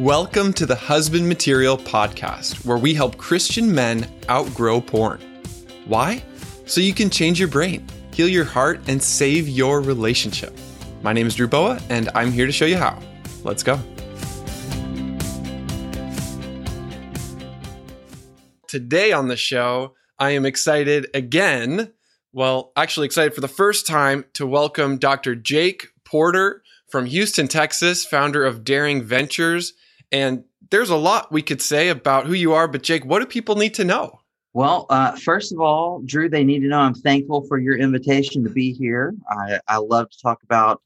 Welcome to the Husband Material Podcast, where we help Christian men outgrow porn. Why? So you can change your brain, heal your heart, and save your relationship. My name is Drew Boa, and I'm here to show you how. Let's go. Today on the show, I am excited again. Well, actually, excited for the first time to welcome Dr. Jake Porter from Houston, Texas, founder of Daring Ventures. And there's a lot we could say about who you are, but Jake, what do people need to know? Well, uh, first of all, Drew, they need to know I'm thankful for your invitation to be here. I, I love to talk about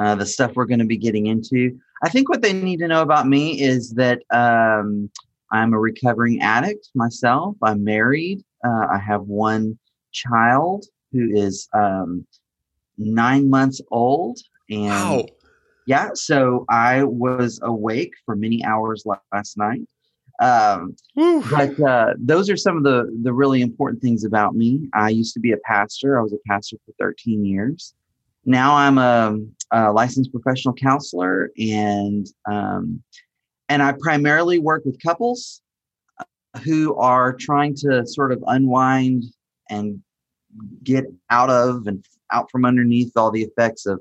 uh, the stuff we're going to be getting into. I think what they need to know about me is that um, I'm a recovering addict myself. I'm married. Uh, I have one child who is um, nine months old. And Wow. Yeah, so I was awake for many hours last night. Um, but uh, those are some of the the really important things about me. I used to be a pastor. I was a pastor for 13 years. Now I'm a, a licensed professional counselor, and um, and I primarily work with couples uh, who are trying to sort of unwind and get out of and out from underneath all the effects of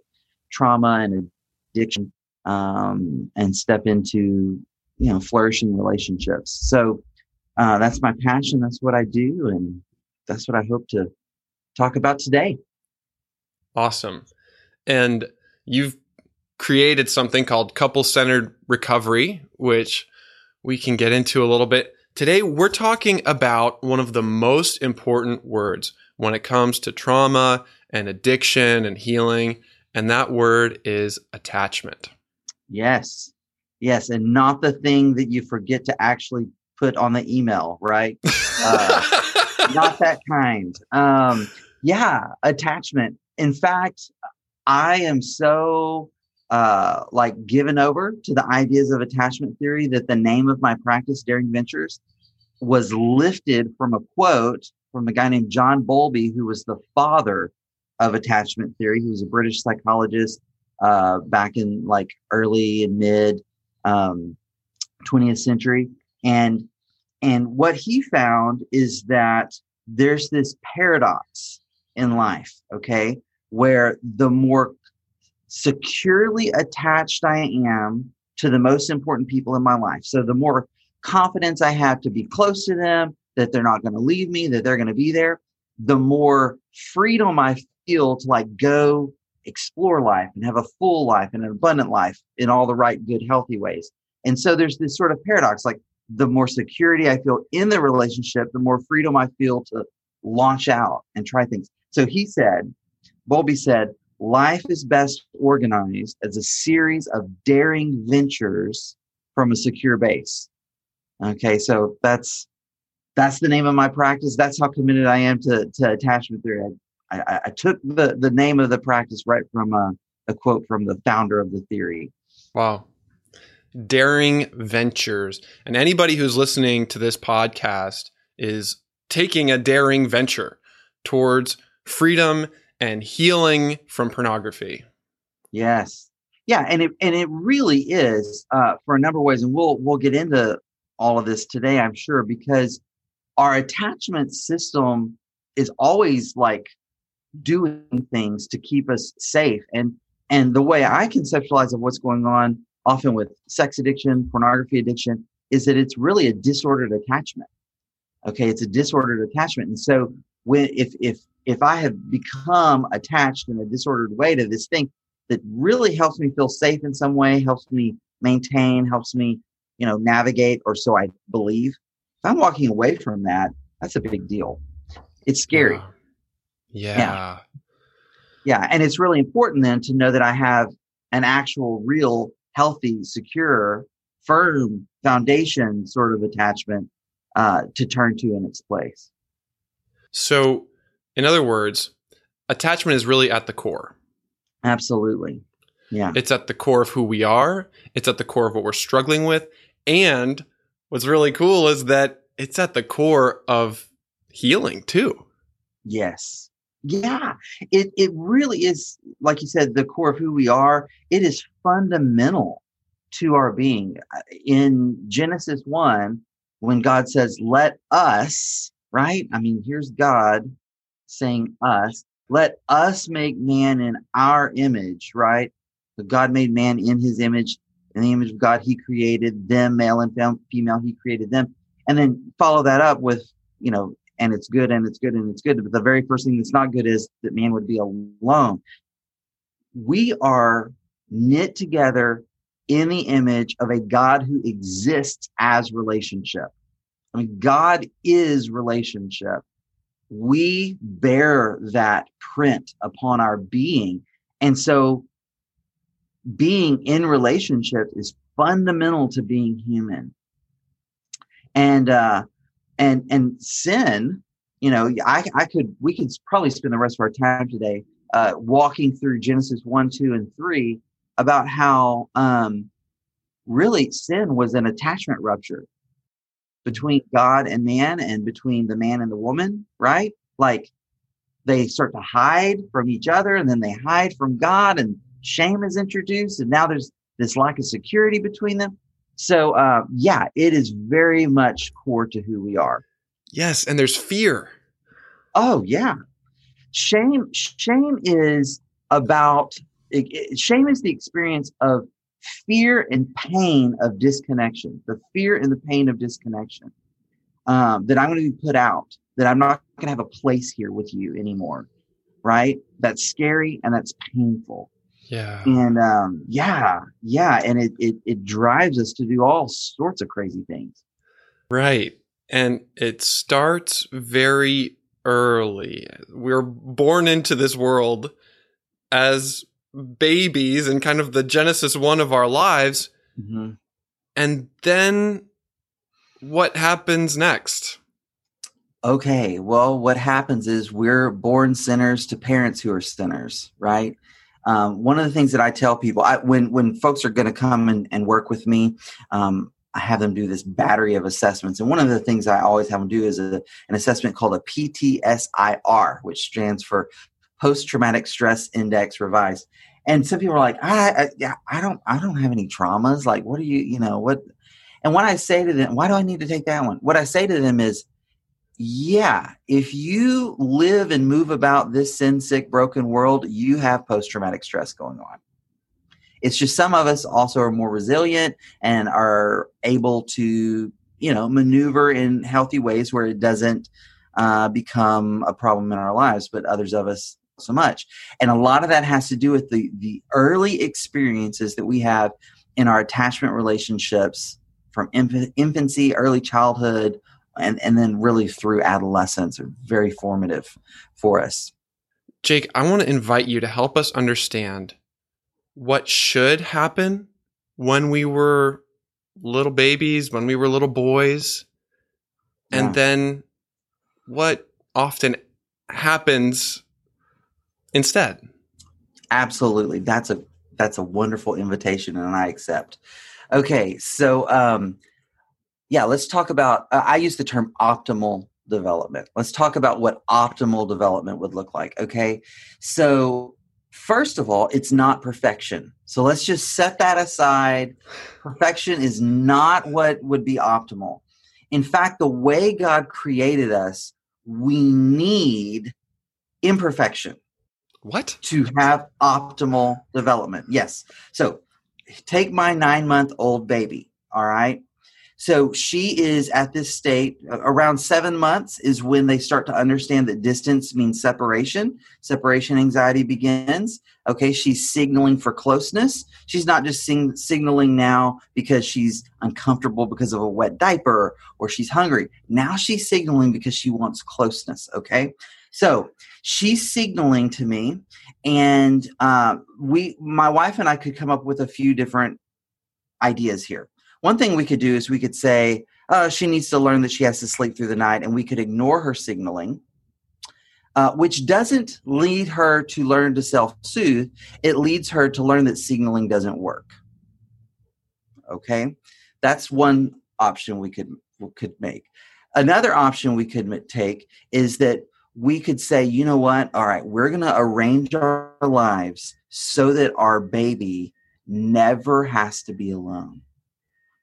trauma and addiction, um, and step into you know flourishing relationships so uh, that's my passion that's what i do and that's what i hope to talk about today Awesome. And you've created something called couple centered recovery, which we can get into a little bit. Today, we're talking about one of the most important words when it comes to trauma and addiction and healing. And that word is attachment. yes. Yes and not the thing that you forget to actually put on the email right? Uh, not that kind. Um yeah attachment. In fact i am so uh like given over to the ideas of attachment theory that the name of my practice daring ventures was lifted from a quote from a guy named john bowlby who was the father of attachment theory. He was a british psychologist uh back in like early and mid um 20th century. And and what he found is that there's this paradox in life, okay, where the more securely attached I am to the most important people in my life, so the more confidence I have to be close to them, that they're not going to leave me, that they're going to be there, the more freedom I to like go explore life and have a full life and an abundant life in all the right, good, healthy ways. And so there's this sort of paradox like, the more security I feel in the relationship, the more freedom I feel to launch out and try things. So he said, Bowlby said, life is best organized as a series of daring ventures from a secure base. Okay, so that's that's the name of my practice. That's how committed I am to, to attachment theory. I, I took the, the name of the practice right from a, a quote from the founder of the theory. Wow. Daring Ventures. And anybody who's listening to this podcast is taking a daring venture towards freedom and healing from pornography. Yes. Yeah, and it and it really is uh, for a number of ways, and we'll we'll get into all of this today, I'm sure, because our attachment system is always like doing things to keep us safe. And and the way I conceptualize of what's going on, often with sex addiction, pornography addiction, is that it's really a disordered attachment. Okay, it's a disordered attachment, and so when if if if I have become attached in a disordered way to this thing that really helps me feel safe in some way, helps me maintain, helps me, you know, navigate, or so I believe. If I'm walking away from that, that's a big deal. It's scary. Yeah. Yeah. And it's really important then to know that I have an actual, real, healthy, secure, firm foundation sort of attachment uh, to turn to in its place. So, in other words, attachment is really at the core. Absolutely. Yeah. It's at the core of who we are, it's at the core of what we're struggling with. And what's really cool is that it's at the core of healing too. Yes. Yeah. It it really is like you said the core of who we are. It is fundamental to our being. In Genesis 1, when God says, let us, right? I mean, here's God saying us, let us make man in our image, right? So God made man in his image. In the image of God, he created them, male and female, he created them. And then follow that up with, you know, and it's good and it's good and it's good. But the very first thing that's not good is that man would be alone. We are knit together in the image of a God who exists as relationship. I mean, God is relationship. We bear that print upon our being. And so being in relationship is fundamental to being human. And uh and and sin, you know, I I could we could probably spend the rest of our time today uh walking through Genesis 1, 2, and 3 about how um really sin was an attachment rupture between God and man and between the man and the woman, right? Like they start to hide from each other and then they hide from God and shame is introduced and now there's this lack of security between them. So uh, yeah, it is very much core to who we are. Yes, and there's fear. Oh yeah, shame. Shame is about shame is the experience of fear and pain of disconnection. The fear and the pain of disconnection um, that I'm going to be put out. That I'm not going to have a place here with you anymore. Right? That's scary and that's painful. Yeah. And um, yeah, yeah, and it, it it drives us to do all sorts of crazy things. Right. And it starts very early. We're born into this world as babies and kind of the genesis one of our lives. Mm-hmm. And then what happens next? Okay, well, what happens is we're born sinners to parents who are sinners, right? Um, one of the things that I tell people I, when when folks are going to come and, and, work with me, um, I have them do this battery of assessments. And one of the things I always have them do is a, an assessment called a PTSIR, which stands for Post Traumatic Stress Index Revised. And some people are like, I, I, I don't, I don't have any traumas. Like, what do you, you know, what? And what I say to them, why do I need to take that one? What I say to them is, yeah, if you live and move about this sin sick, broken world, you have post traumatic stress going on. It's just some of us also are more resilient and are able to, you know, maneuver in healthy ways where it doesn't uh, become a problem in our lives, but others of us so much. And a lot of that has to do with the the early experiences that we have in our attachment relationships from inf- infancy, early childhood, and, and then really through adolescence are very formative for us. Jake, I want to invite you to help us understand what should happen when we were little babies, when we were little boys, and yeah. then what often happens instead. Absolutely. That's a that's a wonderful invitation and I accept. Okay, so um yeah, let's talk about uh, I use the term optimal development. Let's talk about what optimal development would look like, okay? So first of all, it's not perfection. So let's just set that aside. Perfection is not what would be optimal. In fact, the way God created us, we need imperfection. What? To have optimal development. Yes. So take my nine month old baby. All right. So she is at this state around seven months is when they start to understand that distance means separation. Separation anxiety begins. Okay, she's signaling for closeness. She's not just sing- signaling now because she's uncomfortable because of a wet diaper or she's hungry. Now she's signaling because she wants closeness. Okay, so she's signaling to me, and uh, we, my wife and I, could come up with a few different ideas here. One thing we could do is we could say uh, she needs to learn that she has to sleep through the night, and we could ignore her signaling. Uh, which doesn't lead her to learn to self soothe. It leads her to learn that signaling doesn't work. Okay, that's one option we could could make. Another option we could take is that we could say, you know what? All right, we're going to arrange our lives so that our baby never has to be alone.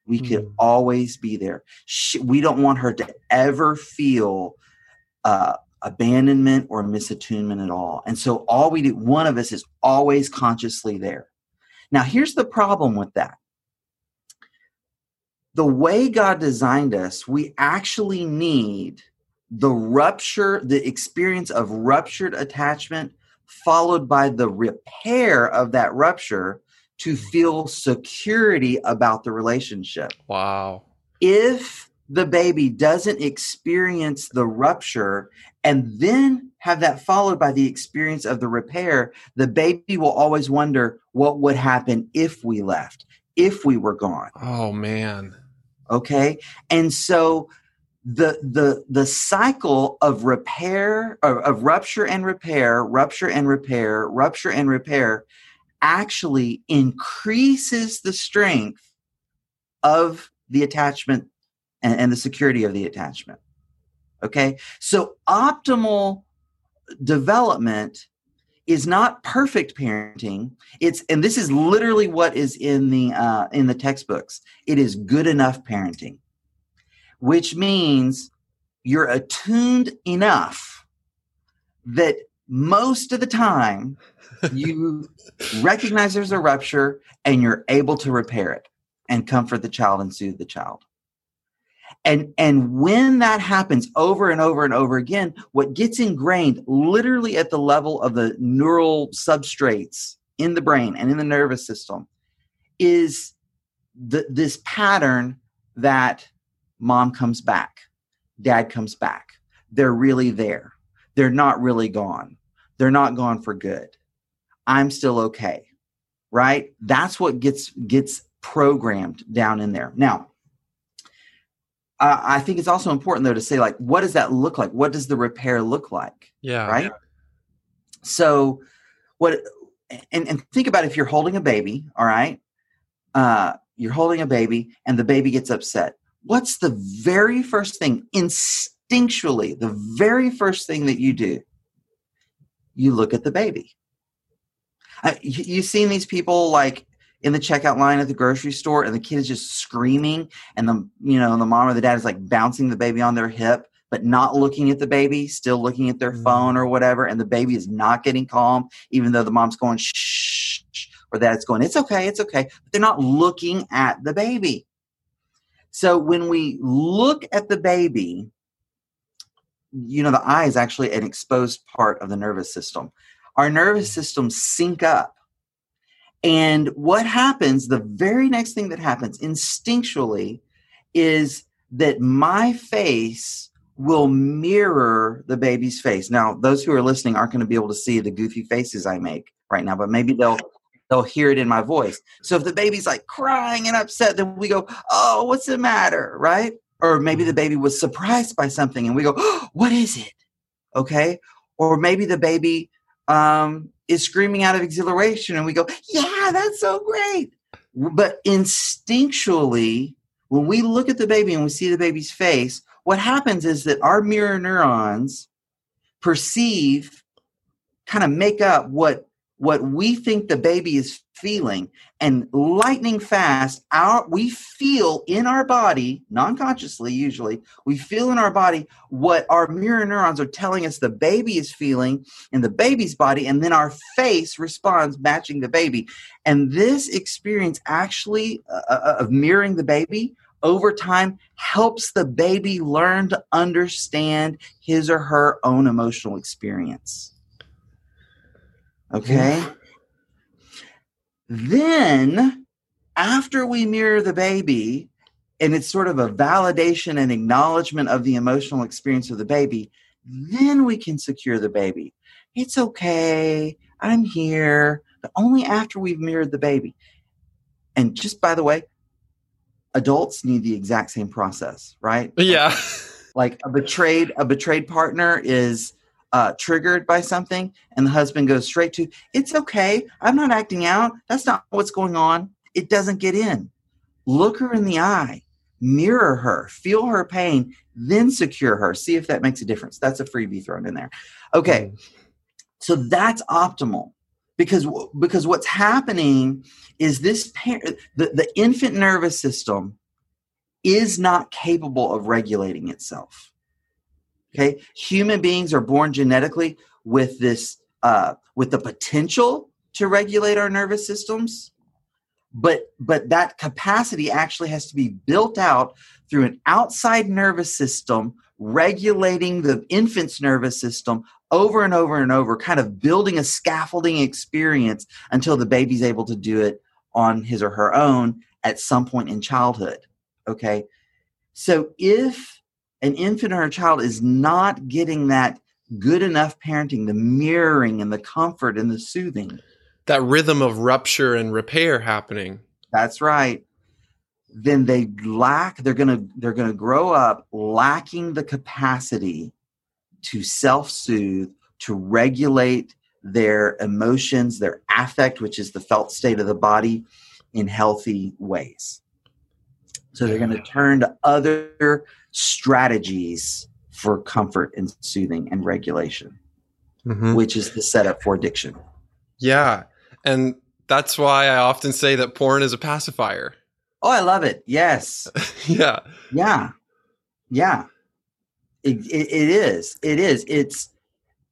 We could Mm. always be there. She, we don't want her to ever feel uh, abandonment or misattunement at all. And so, all we do, one of us is always consciously there. Now, here's the problem with that. The way God designed us, we actually need the rupture, the experience of ruptured attachment, followed by the repair of that rupture to feel security about the relationship. Wow. If the baby doesn't experience the rupture and then have that followed by the experience of the repair, the baby will always wonder what would happen if we left, if we were gone Oh man. okay and so the the the cycle of repair of, of rupture and repair rupture and repair rupture and repair actually increases the strength of the attachment and, and the security of the attachment okay? So optimal development is not perfect parenting. It's and this is literally what is in the uh, in the textbooks. It is good enough parenting which means you're attuned enough that most of the time you recognize there's a rupture and you're able to repair it and comfort the child and soothe the child. And and when that happens over and over and over again what gets ingrained literally at the level of the neural substrates in the brain and in the nervous system is the, this pattern that mom comes back dad comes back. They're really there they're not really gone they're not gone for good i'm still okay right that's what gets gets programmed down in there now uh, I think it's also important though to say like, what does that look like? What does the repair look like? Yeah. Right. So, what and, and think about if you're holding a baby, all right? Uh, you're holding a baby and the baby gets upset. What's the very first thing instinctually? The very first thing that you do, you look at the baby. Uh, you, you've seen these people like in the checkout line at the grocery store and the kid is just screaming and the you know the mom or the dad is like bouncing the baby on their hip but not looking at the baby still looking at their Mm. phone or whatever and the baby is not getting calm even though the mom's going shh shh, or dad's going it's okay it's okay but they're not looking at the baby so when we look at the baby you know the eye is actually an exposed part of the nervous system our nervous systems sync up and what happens, the very next thing that happens instinctually is that my face will mirror the baby's face. Now, those who are listening aren't going to be able to see the goofy faces I make right now, but maybe they'll they'll hear it in my voice. So if the baby's like crying and upset, then we go, "Oh, what's the matter?" right? Or maybe the baby was surprised by something and we go, oh, "What is it?" Okay? Or maybe the baby um, is screaming out of exhilaration and we go, yeah, that's so great. But instinctually, when we look at the baby and we see the baby's face, what happens is that our mirror neurons perceive, kind of make up what what we think the baby is feeling and lightning fast our we feel in our body non-consciously usually we feel in our body what our mirror neurons are telling us the baby is feeling in the baby's body and then our face responds matching the baby. And this experience actually uh, uh, of mirroring the baby over time helps the baby learn to understand his or her own emotional experience. Okay then after we mirror the baby and it's sort of a validation and acknowledgement of the emotional experience of the baby then we can secure the baby. It's okay. I'm here. But only after we've mirrored the baby. And just by the way adults need the exact same process right? Yeah. like a betrayed a betrayed partner is uh, triggered by something and the husband goes straight to it's okay. I'm not acting out. That's not what's going on. It doesn't get in. Look her in the eye mirror her feel her pain then secure her. See if that makes a difference. That's a freebie thrown in there. Okay. So that's optimal because because what's happening is this parent the, the infant nervous system is not capable of regulating itself okay? Human beings are born genetically with this uh, with the potential to regulate our nervous systems but but that capacity actually has to be built out through an outside nervous system regulating the infant's nervous system over and over and over kind of building a scaffolding experience until the baby's able to do it on his or her own at some point in childhood okay? So if an infant or a child is not getting that good enough parenting the mirroring and the comfort and the soothing that rhythm of rupture and repair happening. That's right. Then they lack they're going to they're to grow up lacking the capacity to self-soothe, to regulate their emotions, their affect, which is the felt state of the body in healthy ways. So they're going to turn to other strategies for comfort and soothing and regulation, mm-hmm. which is the setup for addiction. Yeah. And that's why I often say that porn is a pacifier. Oh, I love it. Yes. yeah. Yeah. Yeah. It, it, it is. It is. It's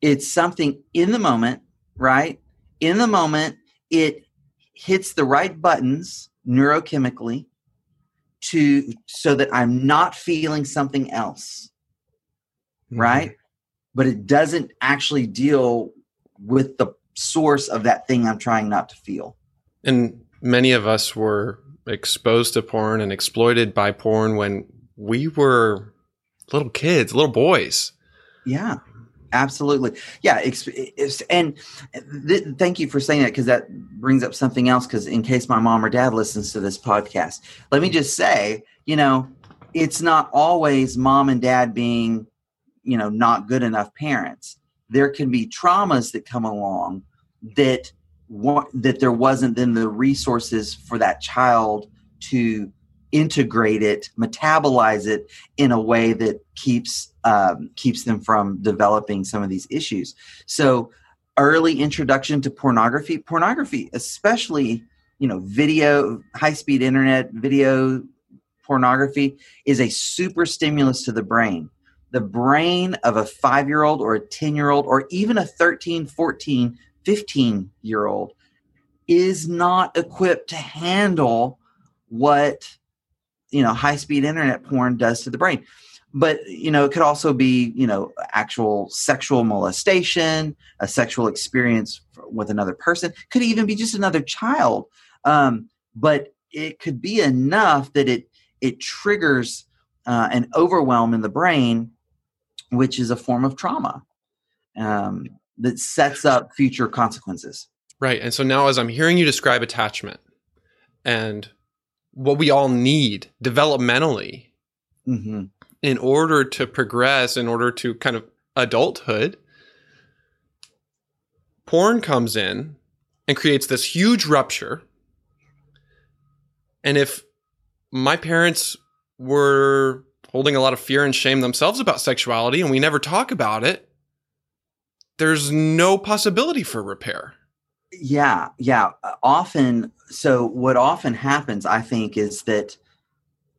it's something in the moment, right? In the moment, it hits the right buttons neurochemically to so that I'm not feeling something else. Mm-hmm. Right? But it doesn't actually deal with the source of that thing I'm trying not to feel. And many of us were exposed to porn and exploited by porn when we were little kids, little boys. Yeah, absolutely. Yeah, it's, it's, and th- thank you for saying that because that brings up something else. Because in case my mom or dad listens to this podcast, let me just say, you know, it's not always mom and dad being, you know, not good enough parents there can be traumas that come along that that there wasn't then the resources for that child to integrate it, metabolize it in a way that keeps um, keeps them from developing some of these issues. So, early introduction to pornography, pornography, especially you know, video, high speed internet, video pornography, is a super stimulus to the brain the brain of a five year old or a 10 year old or even a 13, 14, 15 year old is not equipped to handle what you know high speed internet porn does to the brain but you know it could also be you know actual sexual molestation a sexual experience with another person could even be just another child um, but it could be enough that it it triggers uh, an overwhelm in the brain which is a form of trauma um, that sets up future consequences. Right. And so now, as I'm hearing you describe attachment and what we all need developmentally mm-hmm. in order to progress, in order to kind of adulthood, porn comes in and creates this huge rupture. And if my parents were holding a lot of fear and shame themselves about sexuality and we never talk about it, there's no possibility for repair. Yeah, yeah. Often, so what often happens, I think, is that,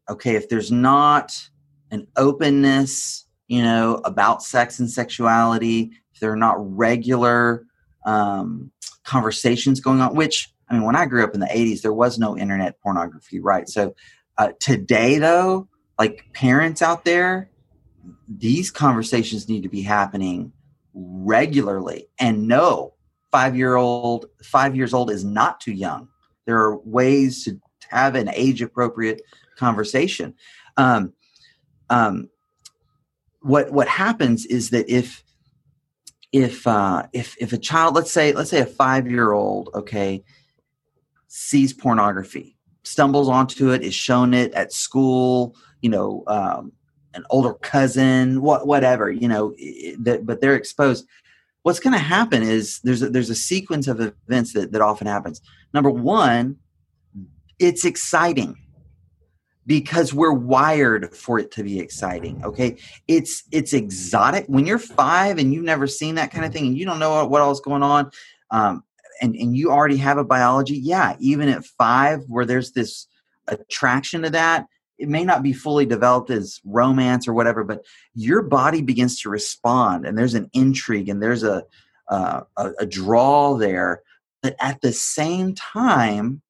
okay, if there's not an openness, you know, about sex and sexuality, if there are not regular um, conversations going on, which, I mean, when I grew up in the 80s, there was no internet pornography, right? So uh, today, though, like parents out there, these conversations need to be happening regularly. And no, five year old, five years old is not too young. There are ways to have an age appropriate conversation. Um, um, what what happens is that if if uh, if if a child, let's say let's say a five year old, okay, sees pornography, stumbles onto it, is shown it at school, you know, um, an older cousin, what, whatever, you know, that, but they're exposed. What's going to happen is there's a, there's a sequence of events that, that often happens. Number one, it's exciting because we're wired for it to be exciting okay it's it's exotic when you're five and you've never seen that kind of thing and you don't know what, what all's going on um, and and you already have a biology yeah even at five where there's this attraction to that it may not be fully developed as romance or whatever but your body begins to respond and there's an intrigue and there's a uh, a, a draw there but at the same time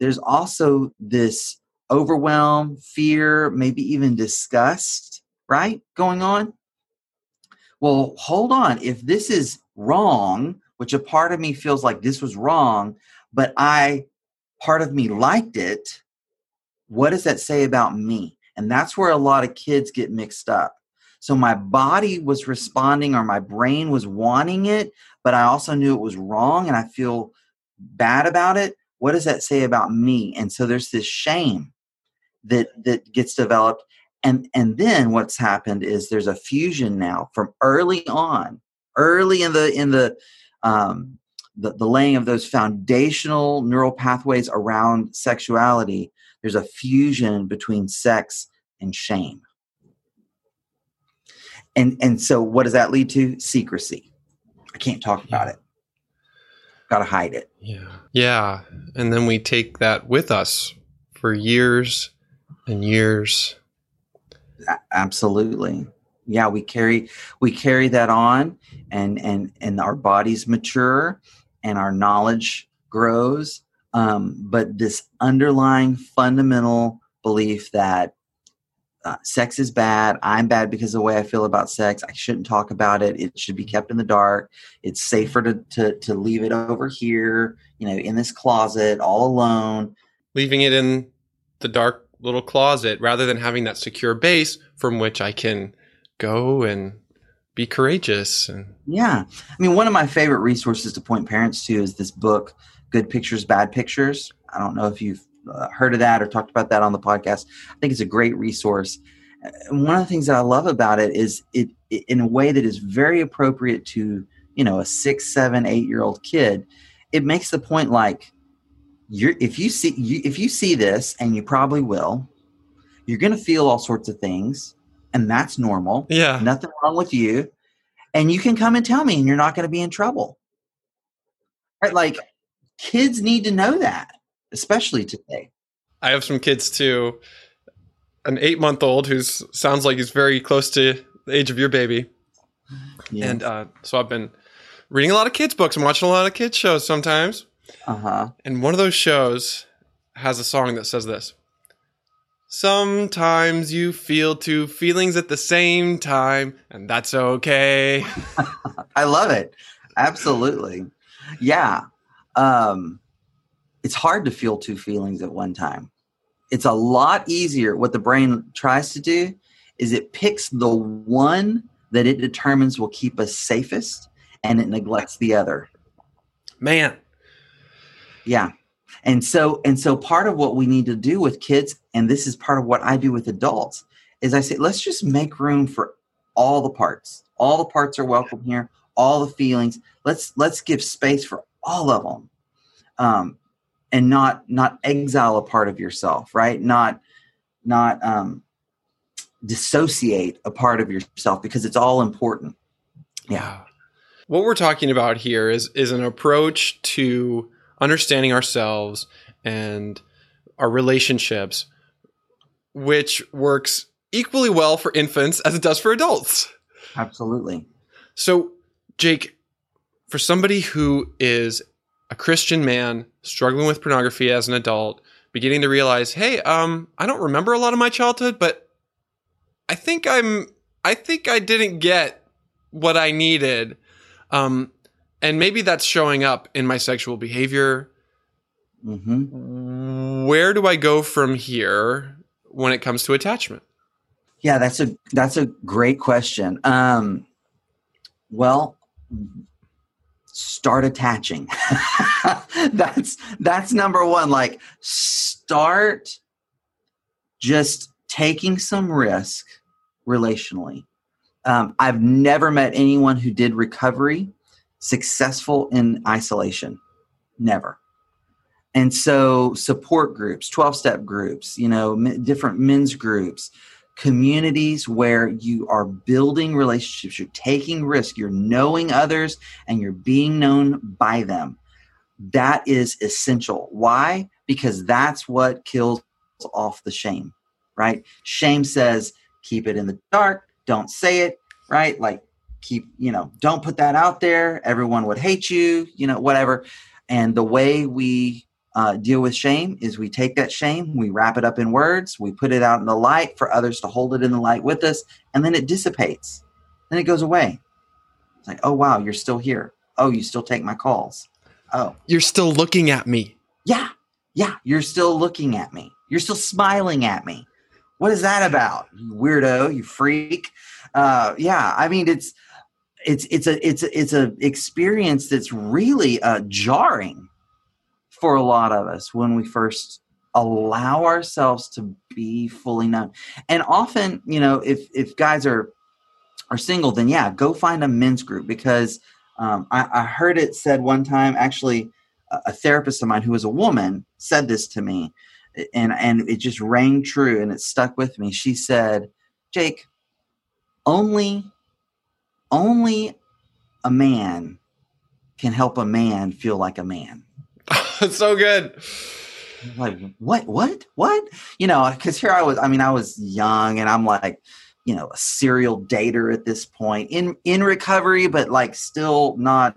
there's also this overwhelm fear maybe even disgust right going on well hold on if this is wrong which a part of me feels like this was wrong, but I, part of me liked it. What does that say about me? And that's where a lot of kids get mixed up. So my body was responding or my brain was wanting it, but I also knew it was wrong and I feel bad about it. What does that say about me? And so there's this shame that that gets developed and and then what's happened is there's a fusion now from early on early in the in the um, the, the laying of those foundational neural pathways around sexuality, there's a fusion between sex and shame. And and so what does that lead to? Secrecy. I can't talk about it. Got to hide it. Yeah. Yeah. And then we take that with us for years and years. Absolutely yeah we carry we carry that on and and and our bodies mature and our knowledge grows um, but this underlying fundamental belief that uh, sex is bad i'm bad because of the way i feel about sex i shouldn't talk about it it should be kept in the dark it's safer to to, to leave it over here you know in this closet all alone. Leaving it in the dark little closet rather than having that secure base from which i can go and be courageous and yeah. I mean one of my favorite resources to point parents to is this book good pictures bad pictures i don't know if you've uh, heard of that or talked about that on the podcast i think it's a great resource and one of the things that i love about it is it, it in a way that is very appropriate to you know a six seven eight year old kid it makes the point like you're if you see you, if you see this and you probably will you're going to feel all sorts of things and that's normal. Yeah. Nothing wrong with you. And you can come and tell me and you're not going to be in trouble. Right? Like kids need to know that, especially today. I have some kids too. An eight month old who sounds like he's very close to the age of your baby. Yes. And uh, so I've been reading a lot of kids' books and watching a lot of kids' shows sometimes. Uh huh. And one of those shows has a song that says this Sometimes you feel two feelings at the same time, and that's okay. I love it. Absolutely. Yeah. Um, it's hard to feel two feelings at one time. It's a lot easier. What the brain tries to do is it picks the one that it determines will keep us safest and it neglects the other. Man. Yeah and so and so part of what we need to do with kids and this is part of what i do with adults is i say let's just make room for all the parts all the parts are welcome here all the feelings let's let's give space for all of them um, and not not exile a part of yourself right not not um, dissociate a part of yourself because it's all important yeah what we're talking about here is is an approach to understanding ourselves and our relationships, which works equally well for infants as it does for adults. Absolutely. So, Jake, for somebody who is a Christian man struggling with pornography as an adult, beginning to realize, hey, um, I don't remember a lot of my childhood, but I think I'm, I think I didn't get what I needed. Um, and maybe that's showing up in my sexual behavior. Mm-hmm. Where do I go from here when it comes to attachment? Yeah, that's a that's a great question. Um, well, start attaching. that's that's number one. Like, start just taking some risk relationally. Um, I've never met anyone who did recovery successful in isolation. Never. And so, support groups, 12 step groups, you know, m- different men's groups, communities where you are building relationships, you're taking risk, you're knowing others, and you're being known by them. that is essential. Why? Because that's what kills off the shame, right? Shame says, keep it in the dark, don't say it, right? Like, keep, you know, don't put that out there. Everyone would hate you, you know, whatever. And the way we uh, deal with shame is we take that shame, we wrap it up in words, we put it out in the light for others to hold it in the light with us, and then it dissipates. Then it goes away. It's like, oh, wow, you're still here. Oh, you still take my calls. Oh, you're still looking at me. Yeah. Yeah. You're still looking at me. You're still smiling at me. What is that about? You weirdo, you freak. Uh, yeah. I mean, it's, it's, it's a, it's a, it's a experience that's really uh, jarring for a lot of us when we first allow ourselves to be fully known. And often, you know, if, if guys are, are single, then yeah, go find a men's group because um, I, I, heard it said one time, actually, a, therapist of mine who was a woman said this to me, and, and it just rang true and it stuck with me. She said, Jake, only, only a man can help a man feel like a man. That's so good. Like, what, what, what? You know, because here I was, I mean, I was young and I'm like, you know a serial dater at this point in in recovery but like still not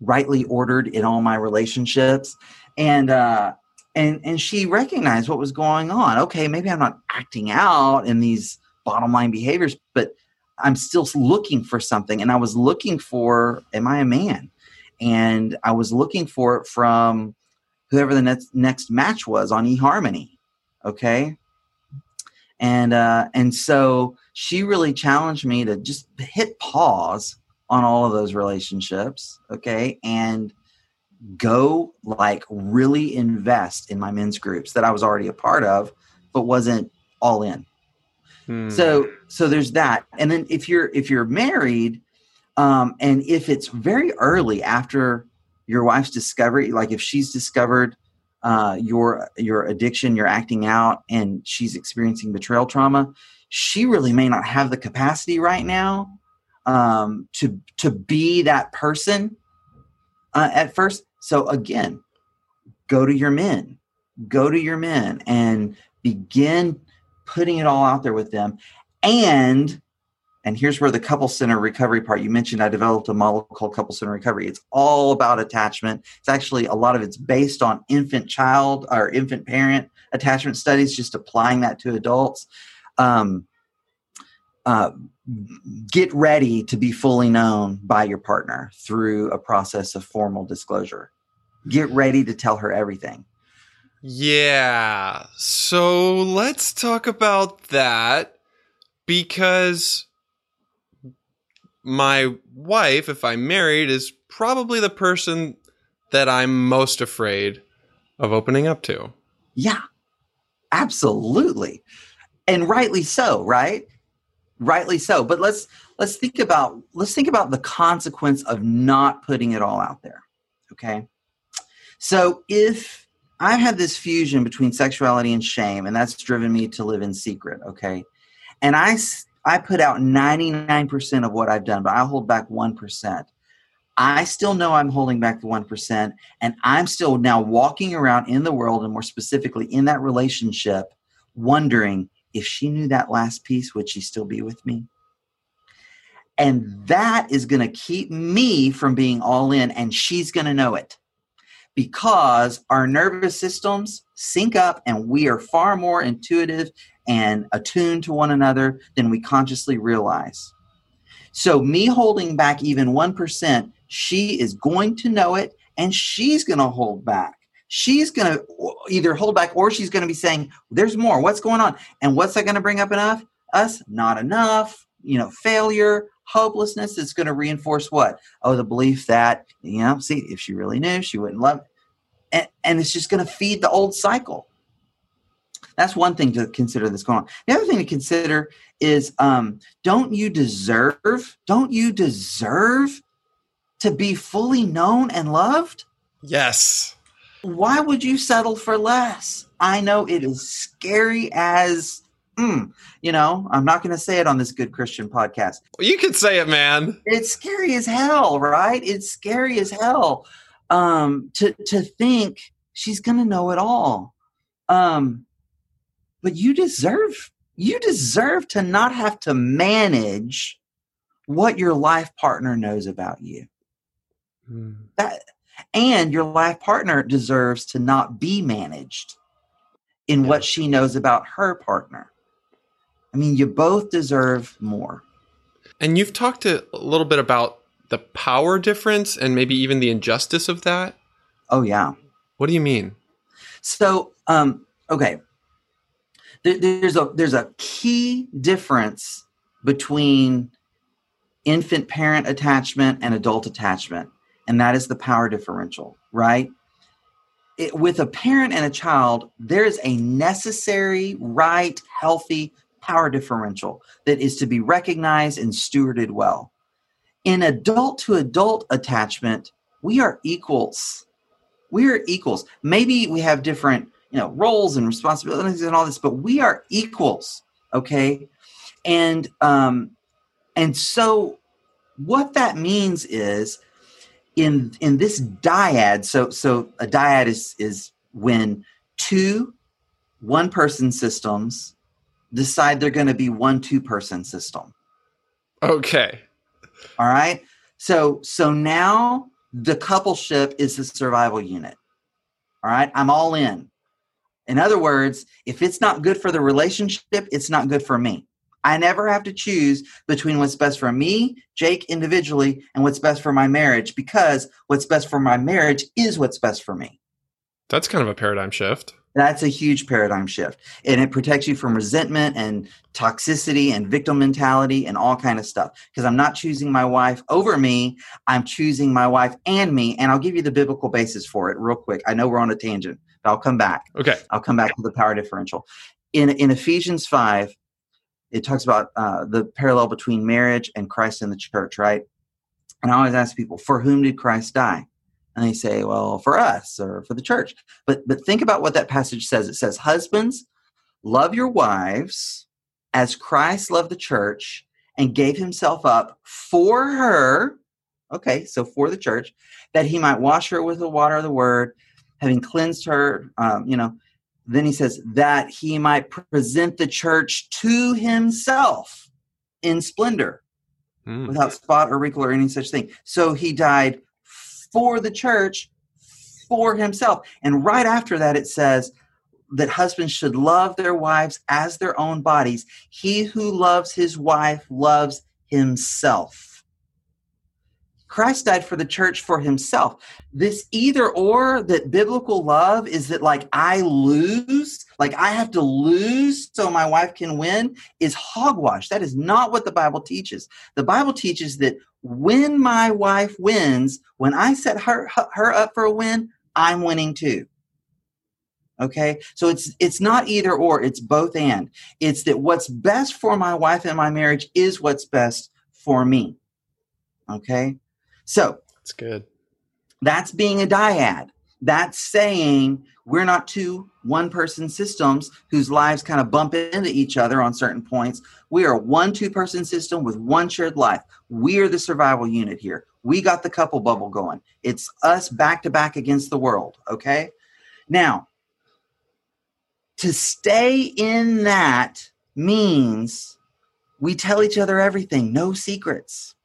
rightly ordered in all my relationships and uh and and she recognized what was going on okay maybe i'm not acting out in these bottom line behaviors but i'm still looking for something and i was looking for am i a man and i was looking for it from whoever the next next match was on eharmony okay? And uh, and so she really challenged me to just hit pause on all of those relationships okay? And go like really invest in my men's groups that i was already a part of but wasn't all in. Hmm. so so there's that. And then if you're if you're married um, and if it's very early after your wife's discovery like if she's discovered uh, your your addiction, you're acting out, and she's experiencing betrayal trauma, she really may not have the capacity right now um, to to be that person uh, at first. So again, go to your men, go to your men, and begin putting it all out there with them, and and here's where the couple center recovery part you mentioned, I developed a model called couple center recovery. It's all about attachment. It's actually a lot of it's based on infant child or infant parent attachment studies, just applying that to adults. Um, uh, get ready to be fully known by your partner through a process of formal disclosure. Get ready to tell her everything. Yeah. So let's talk about that because my wife, if I'm married, is probably the person that I'm most afraid of opening up to. Yeah, absolutely. And rightly so, right? Rightly so. But let's let's think about let's think about the consequence of not putting it all out there. Okay. So if I had this fusion between sexuality and shame, and that's driven me to live in secret, okay, and I I put out 99% of what I've done, but I hold back 1%. I still know I'm holding back the 1%, and I'm still now walking around in the world, and more specifically in that relationship, wondering if she knew that last piece, would she still be with me? And that is going to keep me from being all in, and she's going to know it because our nervous systems sync up and we are far more intuitive and attuned to one another than we consciously realize. So, me holding back even 1%, she is going to know it and she's going to hold back. She's going to either hold back or she's going to be saying, There's more. What's going on? And what's that going to bring up enough? Us? Not enough. You know, failure, hopelessness. It's going to reinforce what? Oh, the belief that, you know, see, if she really knew, she wouldn't love it. And, and it's just going to feed the old cycle. That's one thing to consider that's going on. The other thing to consider is um, don't you deserve, don't you deserve to be fully known and loved? Yes. Why would you settle for less? I know it is scary as Mm, you know, I'm not going to say it on this good Christian podcast. Well, you can say it, man. It's scary as hell, right? It's scary as hell. um, to to think she's going to know it all. Um, but you deserve you deserve to not have to manage what your life partner knows about you. Mm. That and your life partner deserves to not be managed in yeah. what she knows about her partner. I mean, you both deserve more. And you've talked a little bit about the power difference and maybe even the injustice of that. Oh yeah. What do you mean? So, um, okay, there's a there's a key difference between infant parent attachment and adult attachment, and that is the power differential, right? It, with a parent and a child, there is a necessary, right, healthy power differential that is to be recognized and stewarded well. In adult to adult attachment, we are equals. We are equals. Maybe we have different, you know, roles and responsibilities and all this, but we are equals. Okay. And um, and so what that means is in in this dyad, so so a dyad is is when two one person systems decide they're going to be one two person system. Okay. All right. So so now the coupleship is the survival unit. All right. I'm all in. In other words, if it's not good for the relationship, it's not good for me. I never have to choose between what's best for me, Jake individually, and what's best for my marriage because what's best for my marriage is what's best for me. That's kind of a paradigm shift. That's a huge paradigm shift. And it protects you from resentment and toxicity and victim mentality and all kind of stuff. Because I'm not choosing my wife over me, I'm choosing my wife and me. And I'll give you the biblical basis for it real quick. I know we're on a tangent, I'll come back. Okay. I'll come back to the power differential. In, in Ephesians 5, it talks about uh, the parallel between marriage and Christ and the church, right? And I always ask people, for whom did Christ die? and they say, well, for us or for the church. But but think about what that passage says. It says, husbands, love your wives as Christ loved the church and gave himself up for her. Okay, so for the church, that he might wash her with the water of the word, having cleansed her, um, you know. Then he says, that he might present the church to himself in splendor, mm. without spot or wrinkle or any such thing. So he died for the church for himself. And right after that, it says that husbands should love their wives as their own bodies. He who loves his wife loves himself. Christ died for the church for himself. This either or that biblical love is that like I lose, like I have to lose so my wife can win is hogwash. That is not what the Bible teaches. The Bible teaches that when my wife wins, when I set her her up for a win, I'm winning too. Okay? So it's it's not either or, it's both and. It's that what's best for my wife and my marriage is what's best for me. Okay? So, that's good. That's being a dyad. That's saying we're not two one person systems whose lives kind of bump into each other on certain points. We are one two person system with one shared life. We are the survival unit here. We got the couple bubble going. It's us back to back against the world. Okay. Now, to stay in that means we tell each other everything, no secrets.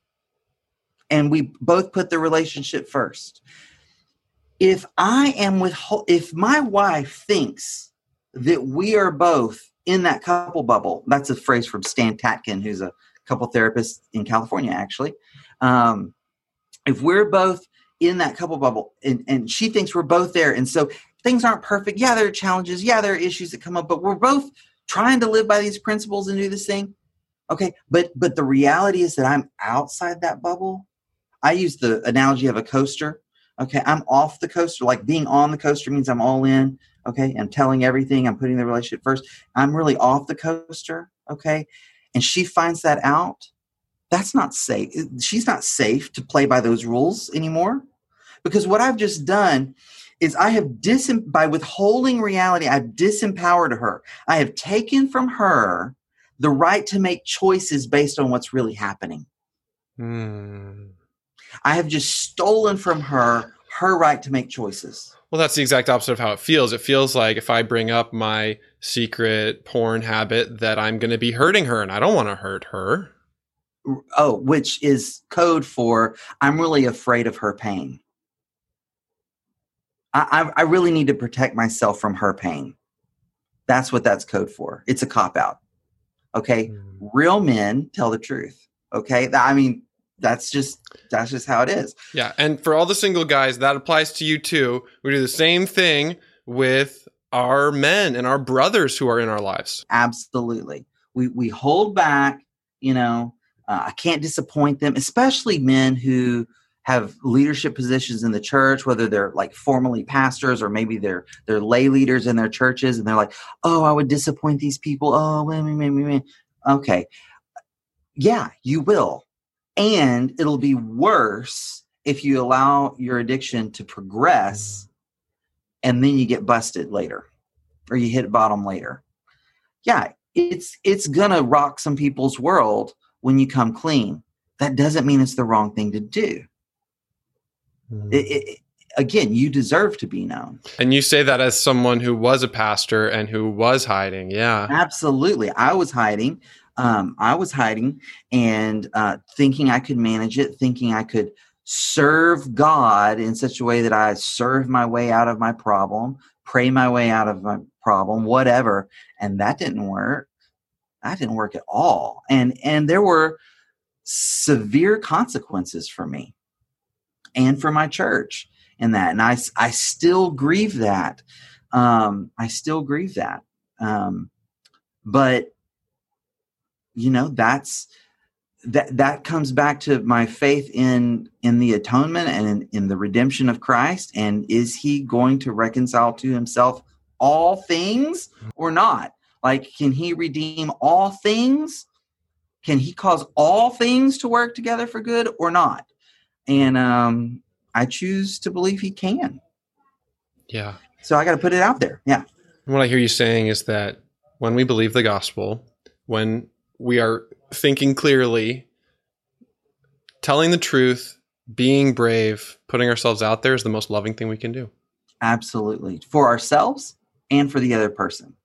And we both put the relationship first if I am with, if my wife thinks that we are both in that couple bubble, that's a phrase from Stan Tatkin, who's a couple therapist in California, actually. Um, if we're both in that couple bubble and, and she thinks we're both there, and so things aren't perfect, yeah, there are challenges, yeah, there are issues that come up, but we're both trying to live by these principles and do this thing. Okay, but but the reality is that I'm outside that bubble. I use the analogy of a coaster Okay, I'm off the coaster. Like being on the coaster means I'm all in. Okay, I'm telling everything. I'm putting the relationship first. I'm really off the coaster. Okay, and she finds that out. That's not safe. She's not safe to play by those rules anymore. Because what I've just done is I have disem- by withholding reality, I've disempowered her. I have taken from her the right to make choices based on what's really happening. Hmm. I have just stolen from her her right to make choices. Well, that's the exact opposite of how it feels. It feels like if I bring up my secret porn habit, that I'm going to be hurting her, and I don't want to hurt her. Oh, which is code for I'm really afraid of her pain. I, I, I really need to protect myself from her pain. That's what that's code for. It's a cop out. Okay. Mm. Real men tell the truth. Okay. I mean, that's just that's just how it is. Yeah, and for all the single guys, that applies to you too. We do the same thing with our men and our brothers who are in our lives. Absolutely. We we hold back, you know, uh, I can't disappoint them, especially men who have leadership positions in the church, whether they're like formally pastors or maybe they're they're lay leaders in their churches, and they're like, "Oh, I would disappoint these people." Oh, wait, wait, wait, wait. okay, yeah, you will, and it'll be worse if you allow your addiction to progress, and then you get busted later, or you hit bottom later. Yeah, it's it's gonna rock some people's world when you come clean. That doesn't mean it's the wrong thing to do. Mm-hmm. It, it, again, you deserve to be known. And you say that as someone who was a pastor and who was hiding. Yeah. Absolutely. I was hiding. Um, I was hiding and uh, thinking I could manage it, thinking I could serve God in such a way that I serve my way out of my problem, pray my way out of my problem, whatever. And that didn't work. That didn't work at all. And and there were severe consequences for me and for my church in that. And I, I still grieve that. Um, I still grieve that. Um, but you know, that's, that, that comes back to my faith in, in the atonement and in, in the redemption of Christ. And is he going to reconcile to himself all things or not? Like, can he redeem all things? Can he cause all things to work together for good or not? and um, I choose to believe he can. Yeah. So I got to put it out there. Yeah. What I hear you saying is that when we believe the gospel, when we are thinking clearly, telling the truth, being brave, putting ourselves out there is the most loving thing we can do. Absolutely. For ourselves and for the other person.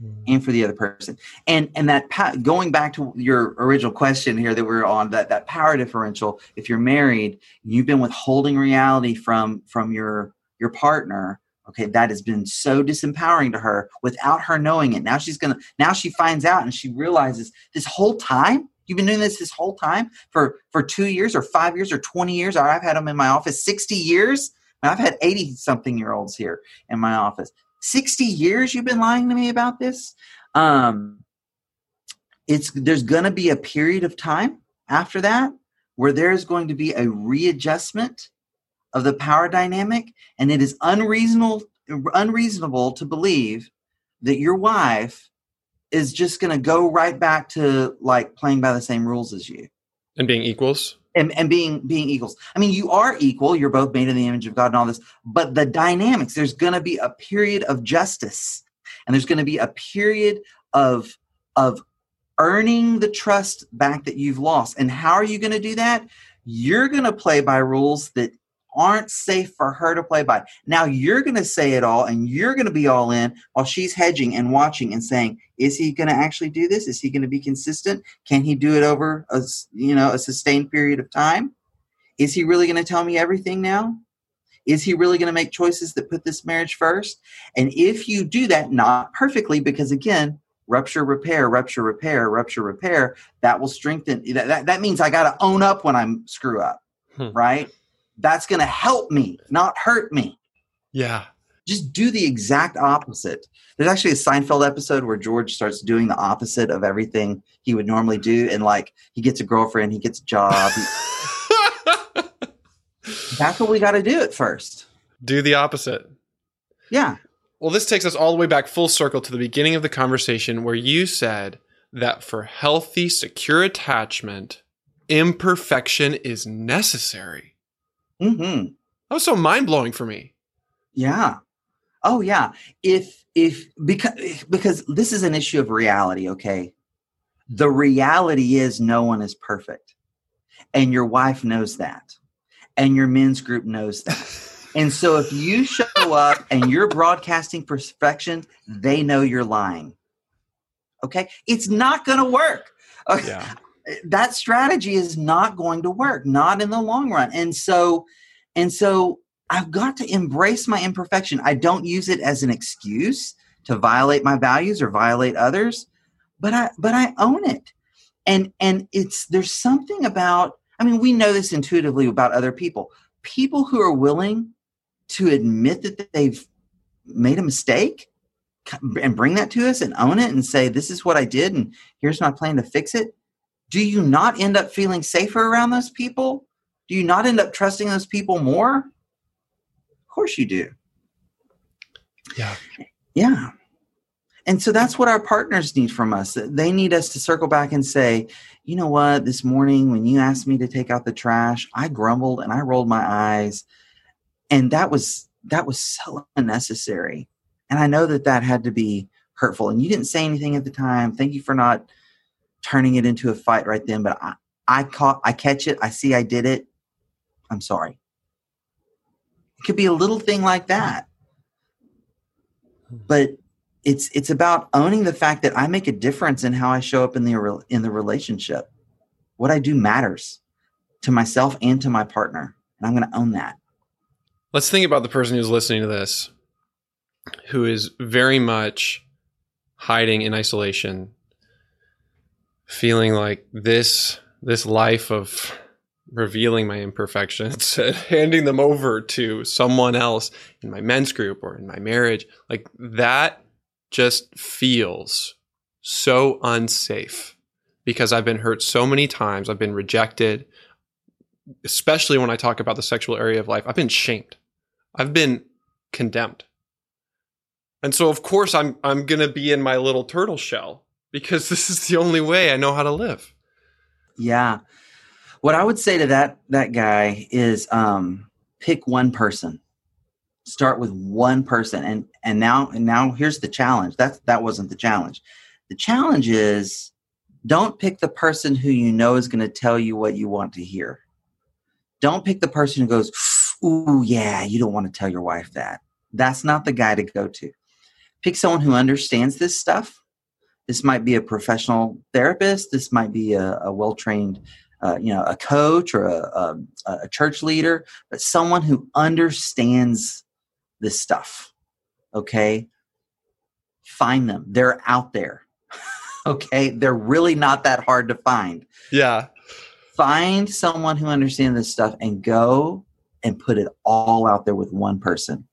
Hmm. And for the other person, and and that going back to your original question here that we are on that that power differential. If you're married, you've been withholding reality from from your your partner. Okay, that has been so disempowering to her without her knowing it. Now she's gonna now she finds out and she realizes this whole time You've been doing this this whole time for for two years or five years or twenty years. I've had them in my office sixty years. I've had eighty something year olds here in my office. 60 years you've been lying to me about this um it's there's to be a period of time after that where there's going to be a readjustment of the power dynamic and it is unreasonable unreasonable to believe that your wife is just going to go right back to like playing by the same rules as you. And being equals? And, and being being equals. I mean you are equal you're both made in the image of god and all this but the dynamics there's going to be a period of justice and there's going to be a period of of earning the trust back that you've lost. And how are you going to do that? You're going to play by rules that aren't safe for her to play by. Now you're going to say it all and you're going to be all in while she's hedging and watching and saying, is he going to actually do this? Is he going to be consistent? Can he do it over a, you know, a sustained period of time? Is he really going to tell me everything now? Is he really going to make choices that put this marriage first? And if you do that, not perfectly, because again, rupture, repair, rupture, repair, rupture, repair, that will strengthen. That, that, that means I got to own up when I'm screw up, hmm. right? That's going to help me, not hurt me. Yeah. Just do the exact opposite. There's actually a Seinfeld episode where George starts doing the opposite of everything he would normally do. And like he gets a girlfriend, he gets a job. that's what we got to do at first. Do the opposite. Yeah. Well, this takes us all the way back full circle to the beginning of the conversation where you said that for healthy, secure attachment, imperfection is necessary. Mm-hmm. That was so mind blowing for me. Yeah. Oh yeah. If if because because this is an issue of reality, okay? The reality is no one is perfect. And your wife knows that. And your men's group knows that. And so if you show up and you're broadcasting perfection, they know you're lying. Okay? It's not going to work. Okay? Yeah. That strategy is not going to work, not in the long run. And so and so I've got to embrace my imperfection. I don't use it as an excuse to violate my values or violate others, but I but I own it. And and it's there's something about I mean, we know this intuitively about other people. People who are willing to admit that they've made a mistake and bring that to us and own it and say, This is what I did, and here's my plan to fix it. Do you not end up feeling safer around those people? Do you not end up trusting those people more? Of course you do. Yeah. Yeah. And so that's what our partners need from us. They need us to circle back and say, you know what, this morning when you asked me to take out the trash, I grumbled and I rolled my eyes. And that was that was so unnecessary. And I know that that had to be hurtful. And you didn't say anything at the time. Thank you for not turning it into a fight right then. But I, I caught I catch it. I see I did it. I'm sorry. It could be a little thing like that. Hmm. But it's it's about owning the fact that I make a difference in how I show up in the in the relationship. What I do matters to myself and to my partner, and I'm going to own that. Let's think about the person who's listening to this who is very much hiding in isolation, feeling like this this life of revealing my imperfections and handing them over to someone else in my men's group or in my marriage, like that just feels so unsafe because I've been hurt so many times. I've been rejected, especially when I talk about the sexual area of life. I've been shamed. I've been condemned. And so of course I'm I'm going to be in my little turtle shell because this is the only way I know how to live. Yeah. What I would say to that that guy is um pick one person. Start with one person. And and now and now here's the challenge. That that wasn't the challenge. The challenge is don't pick the person who you know is going to tell you what you want to hear. Don't pick the person who goes ooh yeah you don't want to tell your wife that. That's not the guy to go to. Pick someone who understands this stuff this might be a professional therapist this might be a, a well-trained uh, you know a coach or a, a, a church leader but someone who understands this stuff. Okay. Find them. They're out there. okay. They're really not that hard to find. Yeah. Find someone who understands this stuff and go and put it all out there with one person.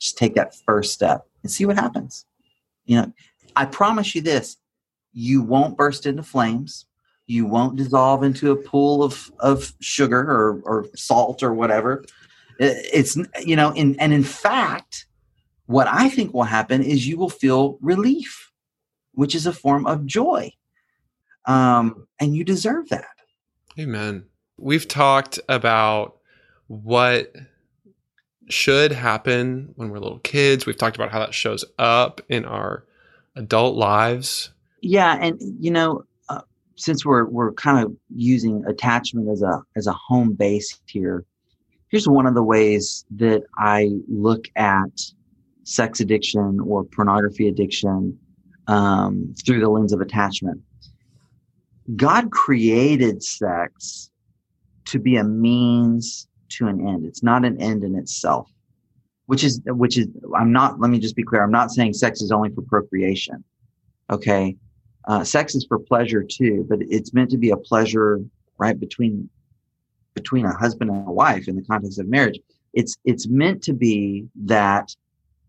Just take that first step and see what happens. You know, I promise you this you won't burst into flames. You won't dissolve into a pool of, of sugar or, or salt or whatever. It's you know, in, and in fact, what I think will happen is you will feel relief, which is a form of joy, um, and you deserve that. Amen. We've talked about what should happen when we're little kids. We've talked about how that shows up in our adult lives. Yeah, and you know, uh, since we're we're kind of using attachment as a as a home base here, here's one of the ways that I look at sex addiction or pornography addiction um, through the lens of attachment. God created sex to be a means to an end. It's not an end in itself, which is, which is, I'm not, let me just be clear. I'm not saying sex is only for procreation. Okay. Uh, sex is for pleasure too, but it's meant to be a pleasure, right, between between a husband and a wife in the context of marriage it's it's meant to be that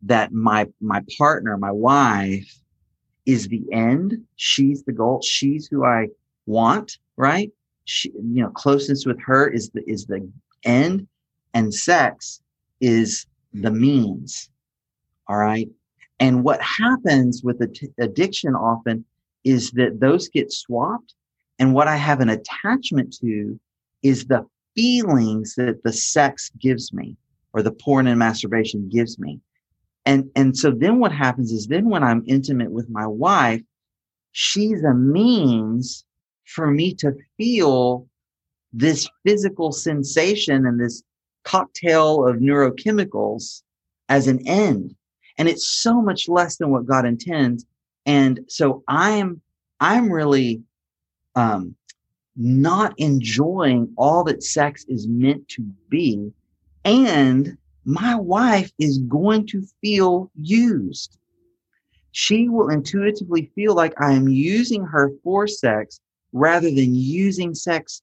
that my my partner my wife is the end she's the goal she's who i want right she, you know closeness with her is the is the end and sex is the means all right and what happens with addiction often is that those get swapped and what i have an attachment to is the feelings that the sex gives me or the porn and masturbation gives me. And, and so then what happens is then when I'm intimate with my wife, she's a means for me to feel this physical sensation and this cocktail of neurochemicals as an end. And it's so much less than what God intends. And so I'm, I'm really, um, not enjoying all that sex is meant to be. And my wife is going to feel used. She will intuitively feel like I am using her for sex rather than using sex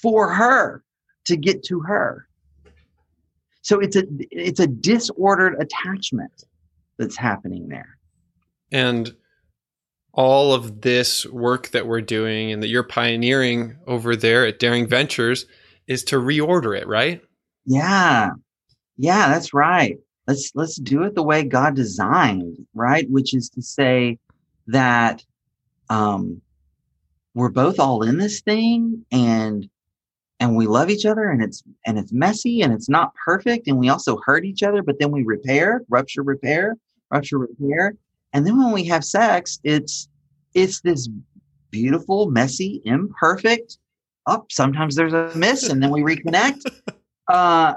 for her to get to her. So it's a it's a disordered attachment that's happening there. And all of this work that we're doing and that you're pioneering over there at Daring Ventures is to reorder it, right? Yeah. Yeah, that's right. Let's let's do it the way God designed, right? Which is to say that um we're both all in this thing and and we love each other and it's and it's messy and it's not perfect and we also hurt each other but then we repair rupture repair rupture repair and then when we have sex, it's it's this beautiful, messy, imperfect. Up, oh, sometimes there's a miss, and then we reconnect. Uh,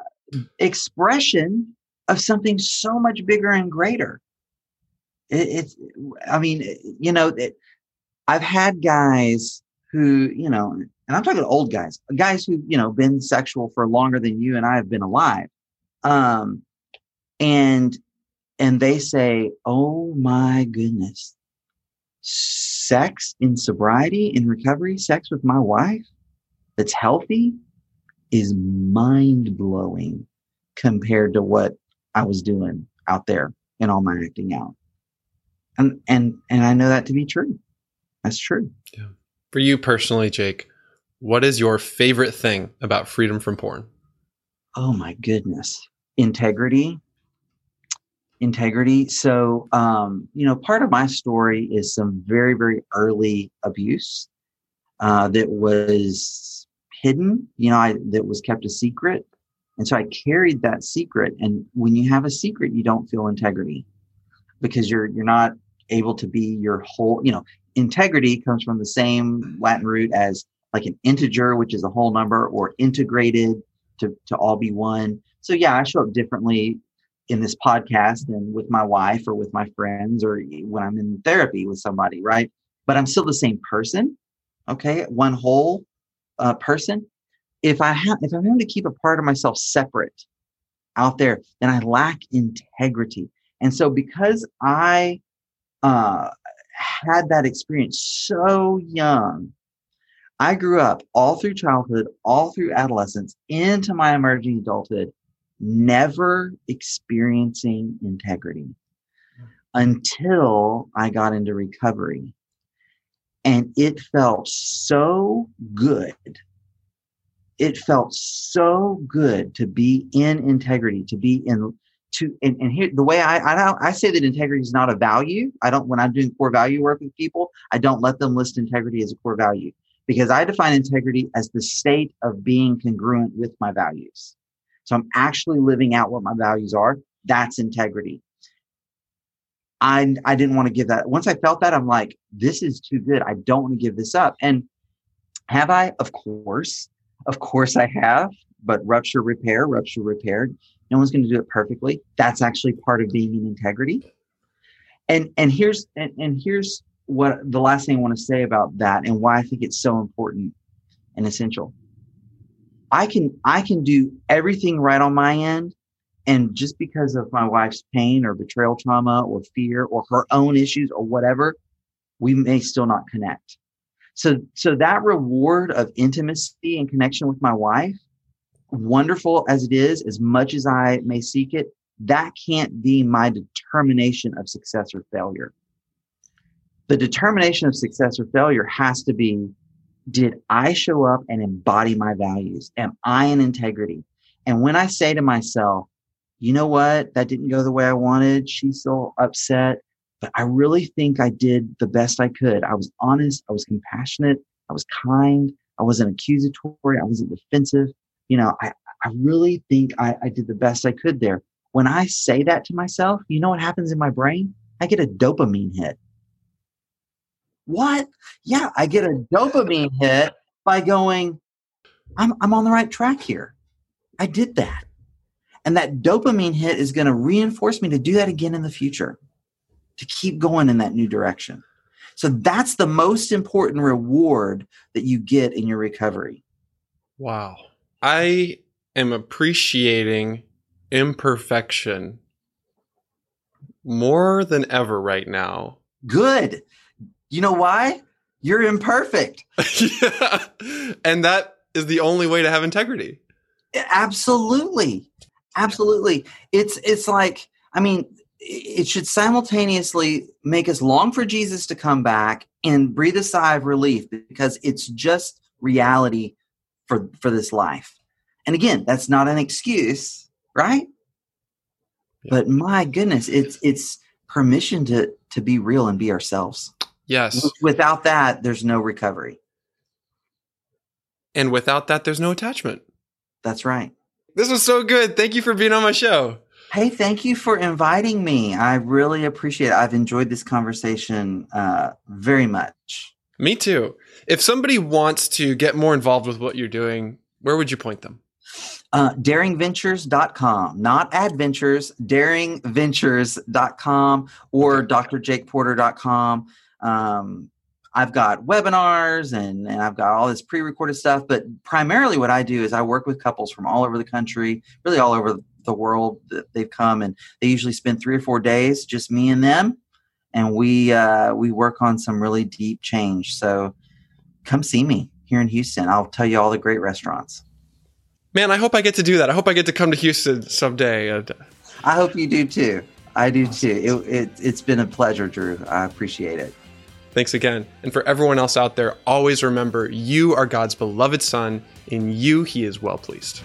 expression of something so much bigger and greater. It, it's, I mean, you know, it, I've had guys who, you know, and I'm talking old guys, guys who, you know, been sexual for longer than you and I have been alive. Um, and and they say, Oh my goodness, sex in sobriety, in recovery, sex with my wife that's healthy is mind blowing compared to what I was doing out there in all my acting out. And, and, and I know that to be true. That's true. Yeah. For you personally, Jake, what is your favorite thing about freedom from porn? Oh my goodness. Integrity integrity. So, um, you know, part of my story is some very, very early abuse uh, that was hidden, you know, I, that was kept a secret. And so I carried that secret. And when you have a secret, you don't feel integrity because you're, you're not able to be your whole, you know, integrity comes from the same Latin root as like an integer, which is a whole number or integrated to, to all be one. So yeah, I show up differently in this podcast and with my wife or with my friends or when I'm in therapy with somebody, right? But I'm still the same person. Okay, one whole uh, person. If I have, if I'm having to keep a part of myself separate out there, then I lack integrity. And so, because I uh, had that experience so young, I grew up all through childhood, all through adolescence, into my emerging adulthood never experiencing integrity until I got into recovery. And it felt so good. It felt so good to be in integrity, to be in to and, and here the way I I, I say that integrity is not a value. I don't when I'm doing core value work with people, I don't let them list integrity as a core value because I define integrity as the state of being congruent with my values. So I'm actually living out what my values are. That's integrity. I, I didn't want to give that. Once I felt that, I'm like, this is too good. I don't want to give this up. And have I? Of course. Of course I have. But rupture, repair, rupture, repair. No one's going to do it perfectly. That's actually part of being in integrity. And and here's and, and here's what the last thing I want to say about that and why I think it's so important and essential. I can I can do everything right on my end and just because of my wife's pain or betrayal trauma or fear or her own issues or whatever we may still not connect so so that reward of intimacy and connection with my wife wonderful as it is as much as i may seek it that can't be my determination of success or failure the determination of success or failure has to be did I show up and embody my values? Am I in integrity? And when I say to myself, you know what, that didn't go the way I wanted, she's so upset, but I really think I did the best I could. I was honest, I was compassionate, I was kind, I wasn't accusatory, I wasn't defensive. You know, I, I really think I, I did the best I could there. When I say that to myself, you know what happens in my brain? I get a dopamine hit. What? Yeah, I get a dopamine hit by going, I'm, I'm on the right track here. I did that. And that dopamine hit is going to reinforce me to do that again in the future, to keep going in that new direction. So that's the most important reward that you get in your recovery. Wow. I am appreciating imperfection more than ever right now. Good. You know why? You're imperfect. yeah. And that is the only way to have integrity. Absolutely. Absolutely. It's it's like I mean it should simultaneously make us long for Jesus to come back and breathe a sigh of relief because it's just reality for for this life. And again, that's not an excuse, right? Yeah. But my goodness, it's it's permission to to be real and be ourselves. Yes. Without that, there's no recovery. And without that, there's no attachment. That's right. This was so good. Thank you for being on my show. Hey, thank you for inviting me. I really appreciate it. I've enjoyed this conversation uh, very much. Me too. If somebody wants to get more involved with what you're doing, where would you point them? Uh, daringventures.com, not adventures, daringventures.com or drjakeporter.com. Um, I've got webinars and, and I've got all this pre recorded stuff, but primarily what I do is I work with couples from all over the country, really all over the world. that They've come and they usually spend three or four days, just me and them. And we uh, we work on some really deep change. So come see me here in Houston. I'll tell you all the great restaurants. Man, I hope I get to do that. I hope I get to come to Houston someday. I hope you do too. I do too. It, it, it's been a pleasure, Drew. I appreciate it. Thanks again. And for everyone else out there, always remember you are God's beloved Son. In you, He is well pleased.